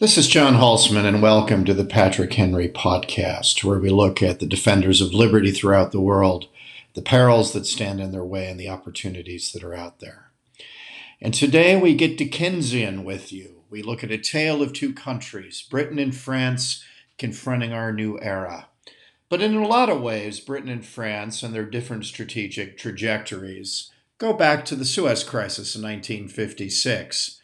This is John Hulsman, and welcome to the Patrick Henry Podcast, where we look at the defenders of liberty throughout the world, the perils that stand in their way, and the opportunities that are out there. And today we get Dickensian with you. We look at a tale of two countries, Britain and France, confronting our new era. But in a lot of ways, Britain and France and their different strategic trajectories go back to the Suez Crisis in 1956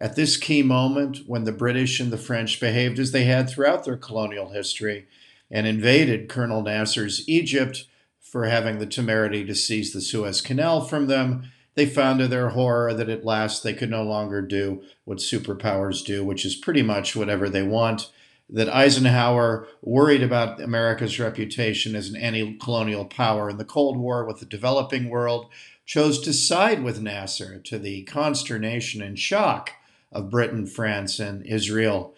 at this key moment, when the British and the French behaved as they had throughout their colonial history and invaded Colonel Nasser's Egypt for having the temerity to seize the Suez Canal from them, they found to their horror that at last they could no longer do what superpowers do, which is pretty much whatever they want. That Eisenhower, worried about America's reputation as an anti colonial power in the Cold War with the developing world, chose to side with Nasser to the consternation and shock of Britain, France, and Israel,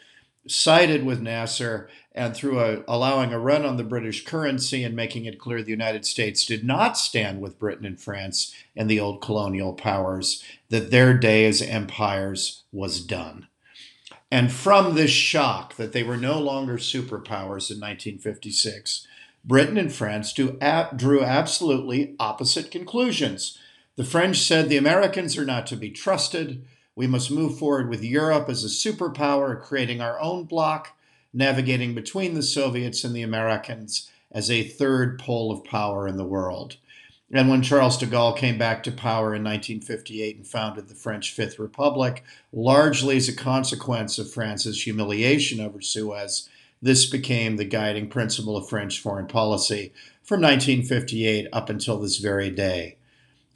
sided with Nasser and through a, allowing a run on the British currency and making it clear the United States did not stand with Britain and France and the old colonial powers, that their day as empires was done. And from this shock that they were no longer superpowers in 1956, Britain and France drew absolutely opposite conclusions. The French said the Americans are not to be trusted. We must move forward with Europe as a superpower, creating our own bloc, navigating between the Soviets and the Americans as a third pole of power in the world. And when Charles de Gaulle came back to power in 1958 and founded the French Fifth Republic, largely as a consequence of France's humiliation over Suez, this became the guiding principle of French foreign policy from 1958 up until this very day.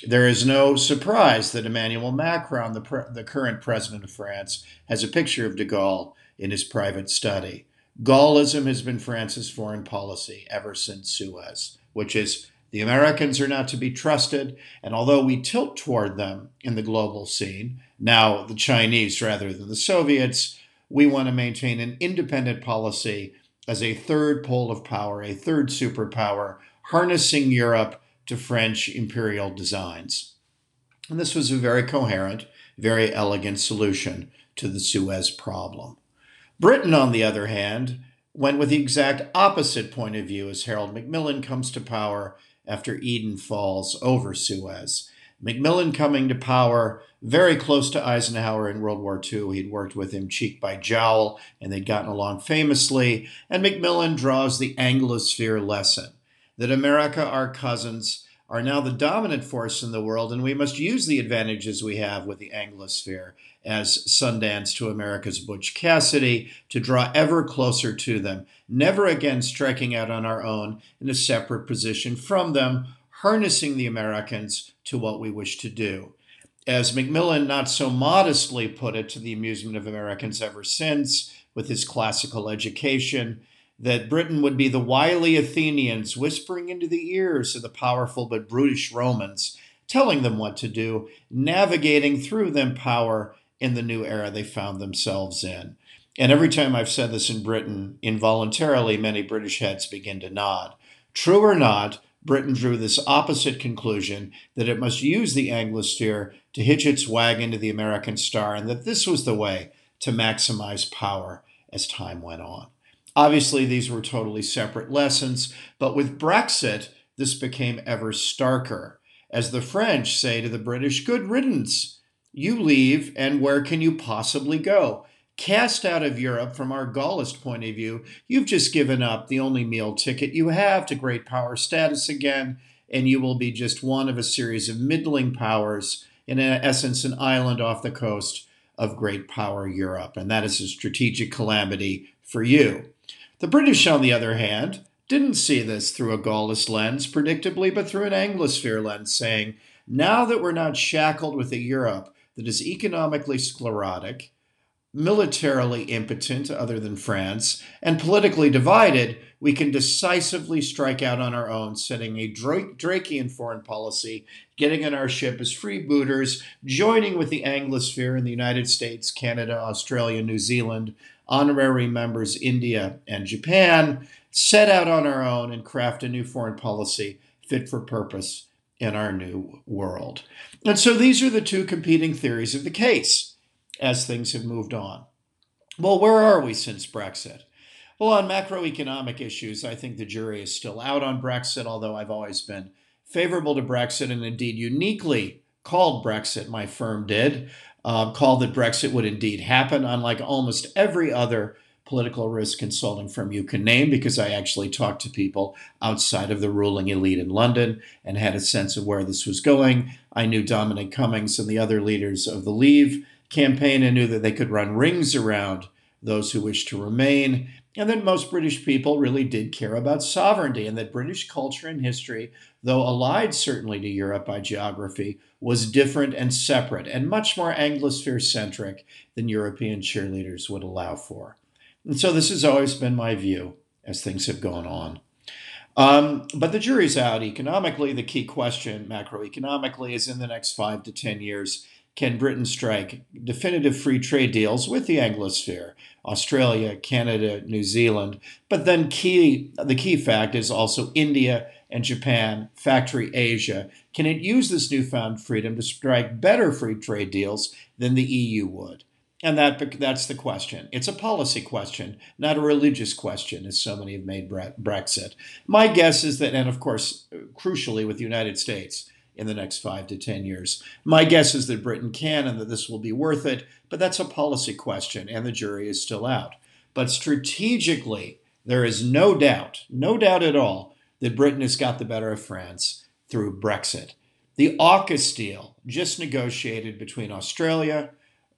There is no surprise that Emmanuel Macron, the, pre- the current president of France, has a picture of de Gaulle in his private study. Gaullism has been France's foreign policy ever since Suez, which is the Americans are not to be trusted, and although we tilt toward them in the global scene, now the Chinese rather than the Soviets, we want to maintain an independent policy as a third pole of power, a third superpower, harnessing Europe to French imperial designs. And this was a very coherent, very elegant solution to the Suez problem. Britain, on the other hand, went with the exact opposite point of view as Harold Macmillan comes to power after Eden falls over Suez. Macmillan coming to power very close to Eisenhower in World War II. He'd worked with him cheek by jowl, and they'd gotten along famously. And Macmillan draws the Anglosphere lesson that America, our cousins, are now the dominant force in the world, and we must use the advantages we have with the Anglosphere as Sundance to America's Butch Cassidy to draw ever closer to them, never again striking out on our own in a separate position from them, harnessing the Americans to what we wish to do. As Macmillan not so modestly put it to the amusement of Americans ever since, with his classical education, that Britain would be the wily Athenians whispering into the ears of the powerful but brutish Romans, telling them what to do, navigating through them power in the new era they found themselves in. And every time I've said this in Britain, involuntarily many British heads begin to nod. True or not, Britain drew this opposite conclusion that it must use the Anglosphere to hitch its wagon to the American star, and that this was the way to maximize power as time went on. Obviously, these were totally separate lessons, but with Brexit, this became ever starker. As the French say to the British, good riddance. You leave, and where can you possibly go? Cast out of Europe from our Gaullist point of view, you've just given up the only meal ticket you have to great power status again, and you will be just one of a series of middling powers, in essence, an island off the coast of great power Europe. And that is a strategic calamity for you. The British, on the other hand, didn't see this through a Gaullist lens, predictably, but through an Anglosphere lens, saying, now that we're not shackled with a Europe that is economically sclerotic, militarily impotent, other than France, and politically divided, we can decisively strike out on our own, setting a Drakean foreign policy, getting on our ship as freebooters, joining with the Anglosphere in the United States, Canada, Australia, New Zealand, honorary members India and Japan, set out on our own and craft a new foreign policy fit for purpose in our new world. And so these are the two competing theories of the case as things have moved on. Well, where are we since Brexit? Well, on macroeconomic issues, I think the jury is still out on Brexit, although I've always been favorable to Brexit and indeed uniquely called Brexit, my firm did, uh, called that Brexit would indeed happen, unlike almost every other political risk consulting firm you can name, because I actually talked to people outside of the ruling elite in London and had a sense of where this was going. I knew Dominic Cummings and the other leaders of the Leave campaign and knew that they could run rings around those who wish to remain, and that most British people really did care about sovereignty, and that British culture and history, though allied certainly to Europe by geography, was different and separate and much more Anglosphere centric than European cheerleaders would allow for. And so this has always been my view as things have gone on. Um, but the jury's out economically. The key question macroeconomically is in the next five to 10 years can Britain strike definitive free trade deals with the Anglosphere, Australia, Canada, New Zealand? But then key, the key fact is also India and Japan, factory Asia. Can it use this newfound freedom to strike better free trade deals than the EU would? And that that's the question. It's a policy question, not a religious question, as so many have made Brexit. My guess is that, and of course, crucially with the United States, in the next five to 10 years. My guess is that Britain can and that this will be worth it, but that's a policy question, and the jury is still out. But strategically, there is no doubt, no doubt at all, that Britain has got the better of France through Brexit. The AUKUS deal, just negotiated between Australia,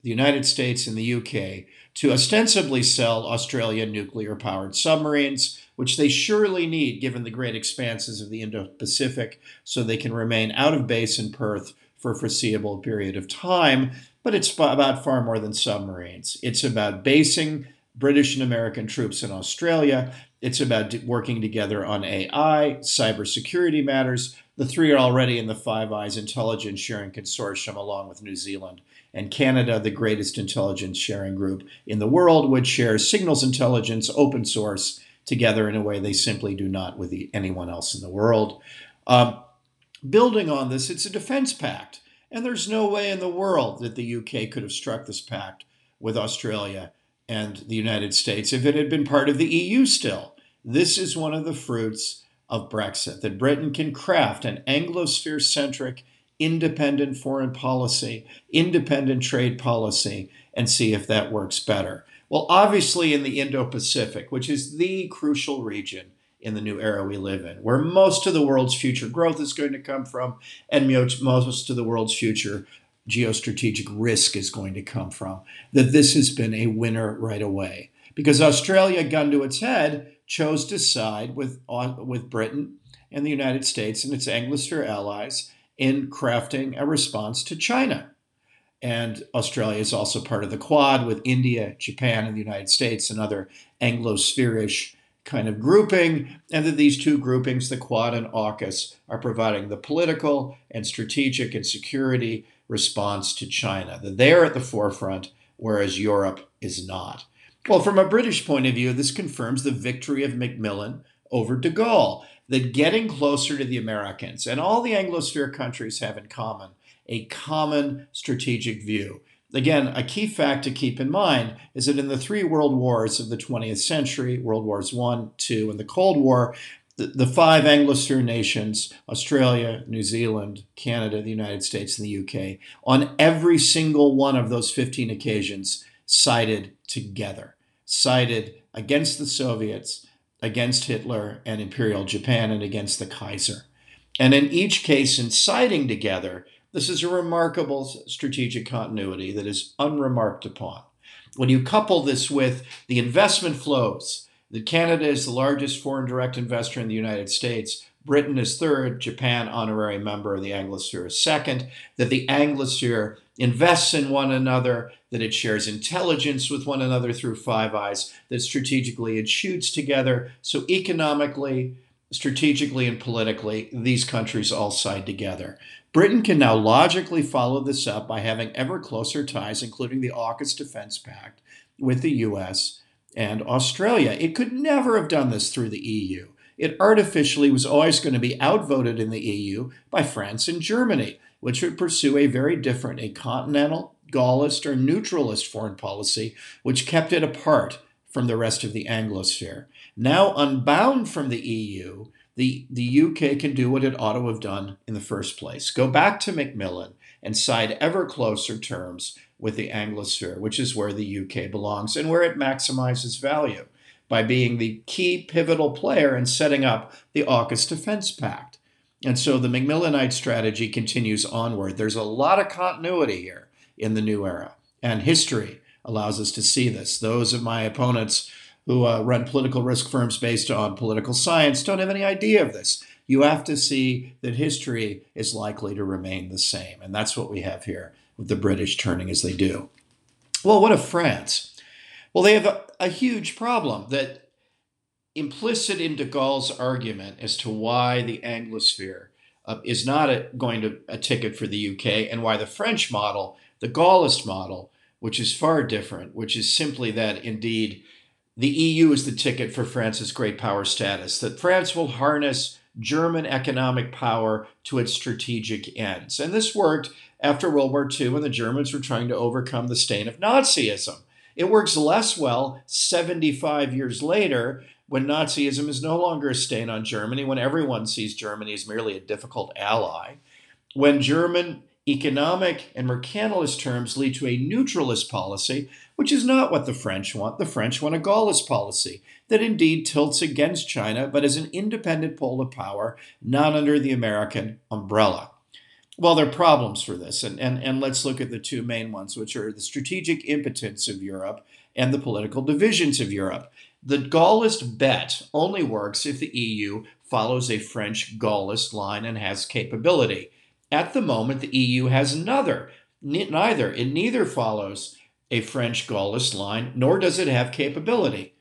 the United States, and the UK, to ostensibly sell Australian nuclear powered submarines which they surely need given the great expanses of the Indo Pacific, so they can remain out of base in Perth for a foreseeable period of time. But it's about far more than submarines. It's about basing British and American troops in Australia. It's about working together on AI, cybersecurity matters. The three are already in the Five Eyes intelligence sharing consortium, along with New Zealand and Canada, the greatest intelligence sharing group in the world, which shares signals intelligence, open source, together in a way they simply do not with the, anyone else in the world. Um, building on this, it's a defense pact. And there's no way in the world that the UK could have struck this pact with Australia and the United States if it had been part of the EU still. This is one of the fruits of Brexit that Britain can craft an Anglosphere centric, independent foreign policy, independent trade policy, and see if that works better. Well, obviously, in the Indo Pacific, which is the crucial region in the new era we live in, where most of the world's future growth is going to come from, and most of the world's future geostrategic risk is going to come from, that this has been a winner right away. Because Australia, gun to its head, chose to side with, uh, with Britain and the United States and its Anglosphere allies in crafting a response to China. And Australia is also part of the Quad with India, Japan, and the United States, another Anglo-spherish kind of grouping. And that these two groupings, the Quad and AUKUS, are providing the political and strategic and security response to China. That they're at the forefront, whereas Europe is not. Well, from a British point of view, this confirms the victory of Macmillan over de Gaulle, that getting closer to the Americans, and all the Anglosphere countries have in common, a common strategic view. Again, a key fact to keep in mind is that in the three world wars of the 20th century, World Wars I, II, and the Cold War, the, the five Anglosphere nations, Australia, New Zealand, Canada, the United States, and the UK, on every single one of those 15 occasions, sided together, sided against the Soviets, against Hitler and Imperial Japan, and against the Kaiser. And in each case, in siding together, this is a remarkable strategic continuity that is unremarked upon. When you couple this with the investment flows, that Canada is the largest foreign direct investor in the United States, Britain is third, Japan, honorary member of the Anglosphere, is second, that the Anglosphere invests in one another, that it shares intelligence with one another through Five Eyes, that strategically it shoots together. So, economically, strategically, and politically, these countries all side together. Britain can now logically follow this up by having ever closer ties, including the AUKUS Defense Pact, with the US and Australia. It could never have done this through the EU. It artificially was always going to be outvoted in the EU by France and Germany, which would pursue a very different, a continental Gaullist or neutralist foreign policy, which kept it apart from the rest of the Anglosphere. Now, unbound from the EU, the, the UK can do what it ought to have done in the first place go back to Macmillan and side ever closer terms with the Anglosphere, which is where the UK belongs and where it maximizes value by being the key pivotal player in setting up the AUKUS Defense Pact. And so the Macmillanite strategy continues onward. There's a lot of continuity here in the new era, and history allows us to see this. Those of my opponents who uh, run political risk firms based on political science don't have any idea of this. You have to see that history is likely to remain the same. And that's what we have here with the British turning as they do. Well, what of France? Well, they have a, a huge problem that implicit in de Gaulle's argument as to why the Anglosphere uh, is not a, going to a ticket for the UK and why the French model, the Gaullist model, which is far different, which is simply that indeed the EU is the ticket for France's great power status, that France will harness German economic power to its strategic ends. And this worked after World War II when the Germans were trying to overcome the stain of Nazism. It works less well 75 years later when Nazism is no longer a stain on Germany, when everyone sees Germany as merely a difficult ally, when German economic and mercantilist terms lead to a neutralist policy, which is not what the French want. The French want a Gaullist policy that indeed tilts against China, but as an independent pole of power, not under the American umbrella. Well, there are problems for this, and, and, and let's look at the two main ones, which are the strategic impotence of Europe and the political divisions of Europe. The Gaullist bet only works if the EU follows a French Gaullist line and has capability. At the moment, the EU has another. Neither. It neither follows a French Gaullist line, nor does it have capability.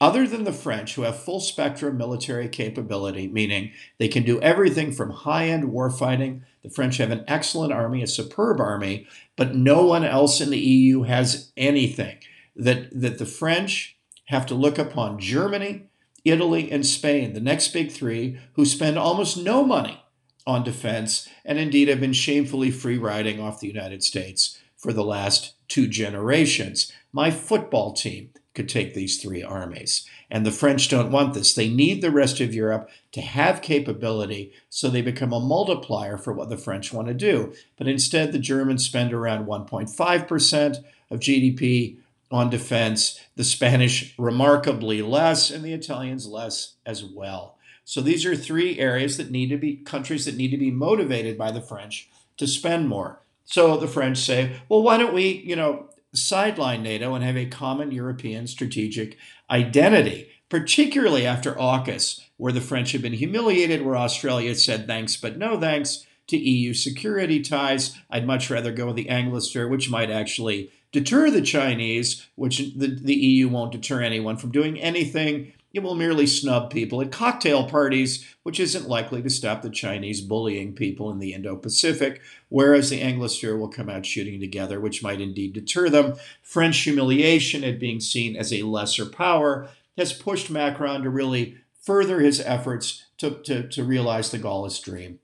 Other than the French, who have full spectrum military capability, meaning they can do everything from high end warfighting, the French have an excellent army, a superb army, but no one else in the EU has anything. That, that the French have to look upon Germany, Italy, and Spain, the next big three, who spend almost no money on defense and indeed have been shamefully free riding off the United States for the last two generations. My football team could take these three armies. And the French don't want this. They need the rest of Europe to have capability so they become a multiplier for what the French want to do. But instead, the Germans spend around 1.5% of GDP on defense, the Spanish remarkably less, and the Italians less as well. So these are three areas that need to be countries that need to be motivated by the French to spend more. So the French say, well, why don't we, you know, sideline NATO and have a common European strategic identity, particularly after AUKUS, where the French have been humiliated, where Australia said thanks but no thanks to EU security ties. I'd much rather go with the Anglosphere, which might actually deter the Chinese, which the, the EU won't deter anyone from doing anything it will merely snub people at cocktail parties, which isn't likely to stop the Chinese bullying people in the Indo Pacific, whereas the Anglosphere will come out shooting together, which might indeed deter them. French humiliation at being seen as a lesser power has pushed Macron to really further his efforts to, to, to realize the Gaullist dream.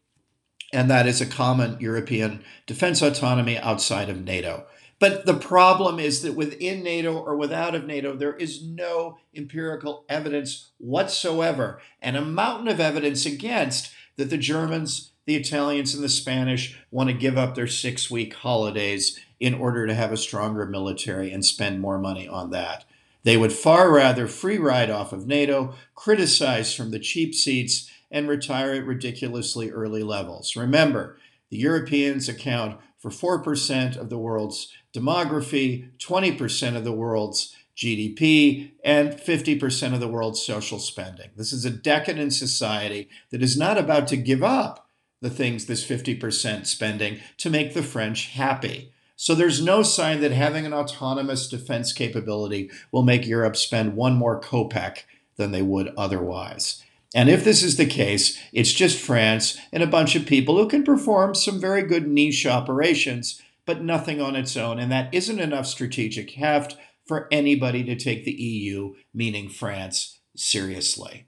And that is a common European defense autonomy outside of NATO. But the problem is that within NATO or without of NATO, there is no empirical evidence whatsoever, and a mountain of evidence against that the Germans, the Italians, and the Spanish want to give up their six week holidays in order to have a stronger military and spend more money on that. They would far rather free ride off of NATO, criticize from the cheap seats, and retire at ridiculously early levels. Remember, the Europeans account for 4% of the world's demography, 20% of the world's GDP, and 50% of the world's social spending. This is a decadent society that is not about to give up the things, this 50% spending, to make the French happy. So there's no sign that having an autonomous defense capability will make Europe spend one more kopeck than they would otherwise. And if this is the case, it's just France and a bunch of people who can perform some very good niche operations but nothing on its own. And that isn't enough strategic heft for anybody to take the EU, meaning France, seriously.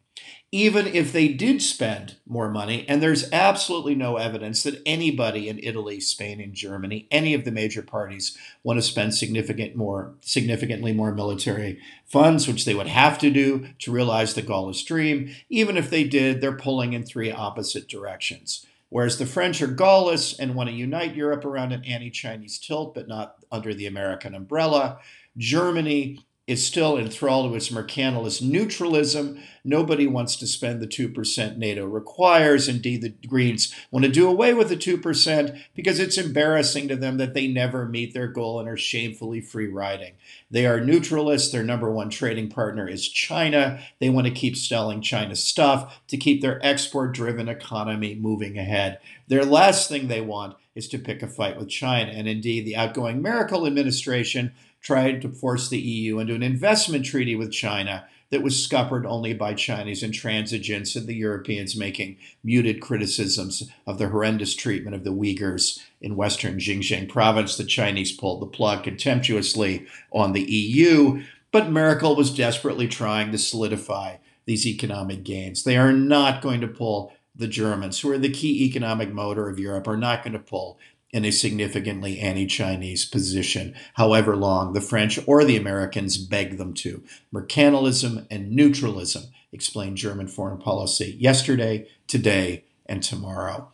even if they did spend more money, and there's absolutely no evidence that anybody in Italy, Spain, and Germany, any of the major parties, want to spend significant more, significantly more military funds, which they would have to do to realize the Gaullist dream. Even if they did, they're pulling in three opposite directions. Whereas the French are Gaullist and want to unite Europe around an anti-Chinese tilt, but not under the American umbrella. Germany is still enthralled to its mercantilist neutralism. Nobody wants to spend the 2% NATO requires. Indeed, the Greens want to do away with the 2% because it's embarrassing to them that they never meet their goal and are shamefully free riding. They are neutralists. Their number one trading partner is China. They want to keep selling China stuff to keep their export driven economy moving ahead. Their last thing they want is to pick a fight with China. And indeed, the outgoing Merkel administration tried to force the EU into an investment treaty with China that was scuppered only by Chinese intransigence and the Europeans making muted criticisms of the horrendous treatment of the Uyghurs in western Xinjiang province. The Chinese pulled the plug contemptuously on the EU, but Merkel was desperately trying to solidify these economic gains. They are not going to pull the Germans, who are the key economic motor of Europe, are not going to pull in a significantly anti Chinese position, however long the French or the Americans beg them to. Mercantilism and neutralism explain German foreign policy yesterday, today, and tomorrow.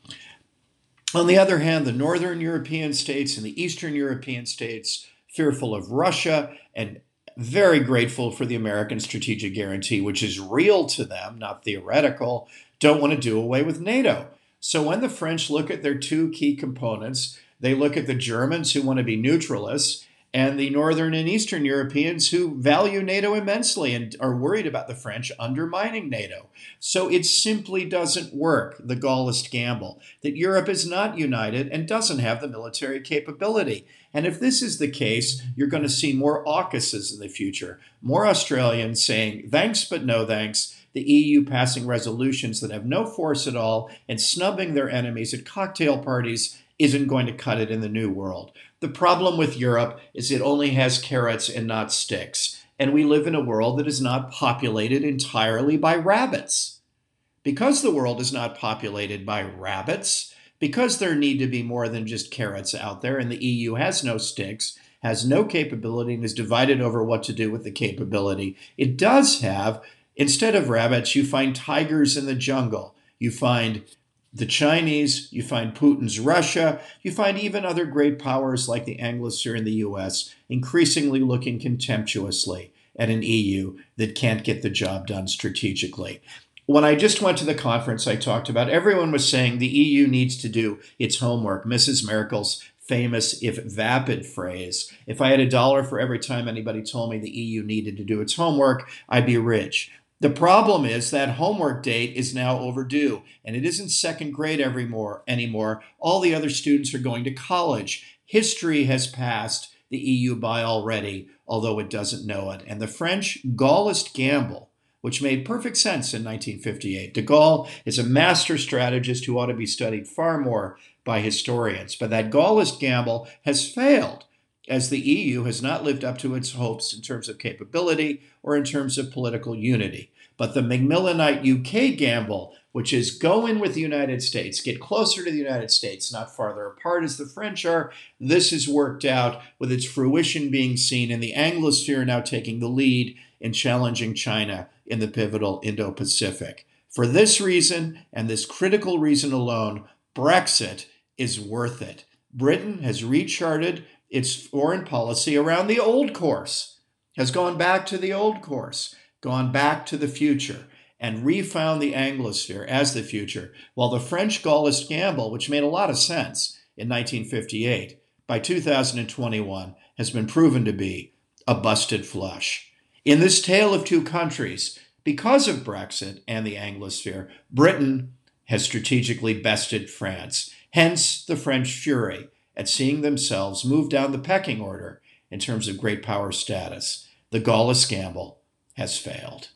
On the other hand, the northern European states and the eastern European states, fearful of Russia and very grateful for the American strategic guarantee, which is real to them, not theoretical, don't want to do away with NATO. So when the French look at their two key components, they look at the Germans who want to be neutralists and the Northern and Eastern Europeans who value NATO immensely and are worried about the French undermining NATO. So it simply doesn't work, the Gaullist gamble, that Europe is not united and doesn't have the military capability. And if this is the case, you're going to see more AUKUSes in the future, more Australians saying thanks but no thanks the EU passing resolutions that have no force at all and snubbing their enemies at cocktail parties isn't going to cut it in the new world. The problem with Europe is it only has carrots and not sticks. And we live in a world that is not populated entirely by rabbits. Because the world is not populated by rabbits, because there need to be more than just carrots out there, and the EU has no sticks, has no capability, and is divided over what to do with the capability, it does have Instead of rabbits, you find tigers in the jungle. You find the Chinese, you find Putin's Russia, you find even other great powers like the Anglosphere in the US increasingly looking contemptuously at an EU that can't get the job done strategically. When I just went to the conference I talked about, everyone was saying the EU needs to do its homework. Mrs. Merkel's famous if vapid phrase. If I had a dollar for every time anybody told me the EU needed to do its homework, I'd be rich. The problem is that homework date is now overdue, and it isn't second grade every more, anymore. All the other students are going to college. History has passed the EU by already, although it doesn't know it. And the French Gaullist gamble, which made perfect sense in 1958. De Gaulle is a master strategist who ought to be studied far more by historians. But that Gaullist gamble has failed as the EU has not lived up to its hopes in terms of capability or in terms of political unity. But the Macmillanite UK gamble, which is go in with the United States, get closer to the United States, not farther apart as the French are, this has worked out with its fruition being seen in the Anglosphere now taking the lead in challenging China in the pivotal Indo Pacific. For this reason, and this critical reason alone, Brexit is worth it. Britain has recharted its foreign policy around the old course, has gone back to the old course gone back to the future and refound the Anglosphere as the future, while the French Gaullist gamble, which made a lot of sense in 1958, by 2021 has been proven to be a busted flush. In this tale of two countries, because of Brexit and the Anglosphere, Britain has strategically bested France. Hence the French fury at seeing themselves move down the pecking order in terms of great power status. The Gaullist gamble has failed.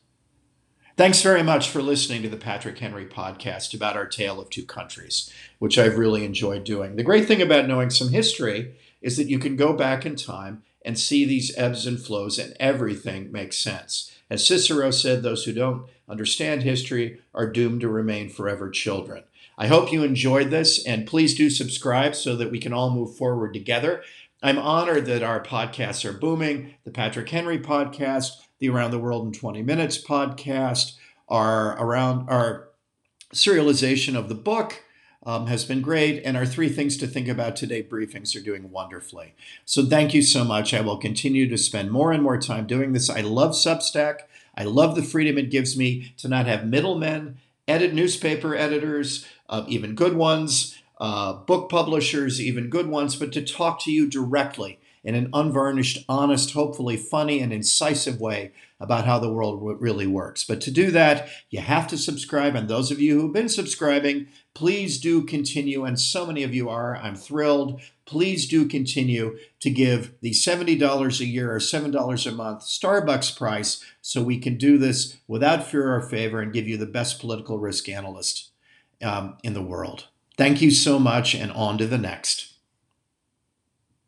Thanks very much for listening to the Patrick Henry podcast about our tale of two countries, which I've really enjoyed doing. The great thing about knowing some history is that you can go back in time and see these ebbs and flows, and everything makes sense. As Cicero said, those who don't understand history are doomed to remain forever children. I hope you enjoyed this, and please do subscribe so that we can all move forward together. I'm honored that our podcasts are booming. The Patrick Henry podcast, the Around the World in 20 Minutes podcast, our around our serialization of the book um, has been great, and our three things to think about today briefings are doing wonderfully. So thank you so much. I will continue to spend more and more time doing this. I love Substack. I love the freedom it gives me to not have middlemen, edit newspaper editors, uh, even good ones, uh, book publishers, even good ones, but to talk to you directly in an unvarnished, honest, hopefully funny, and incisive way about how the world really works. But to do that, you have to subscribe. And those of you who've been subscribing, please do continue. And so many of you are. I'm thrilled. Please do continue to give the $70 a year or $7 a month Starbucks price so we can do this without fear or favor and give you the best political risk analyst um, in the world. Thank you so much, and on to the next.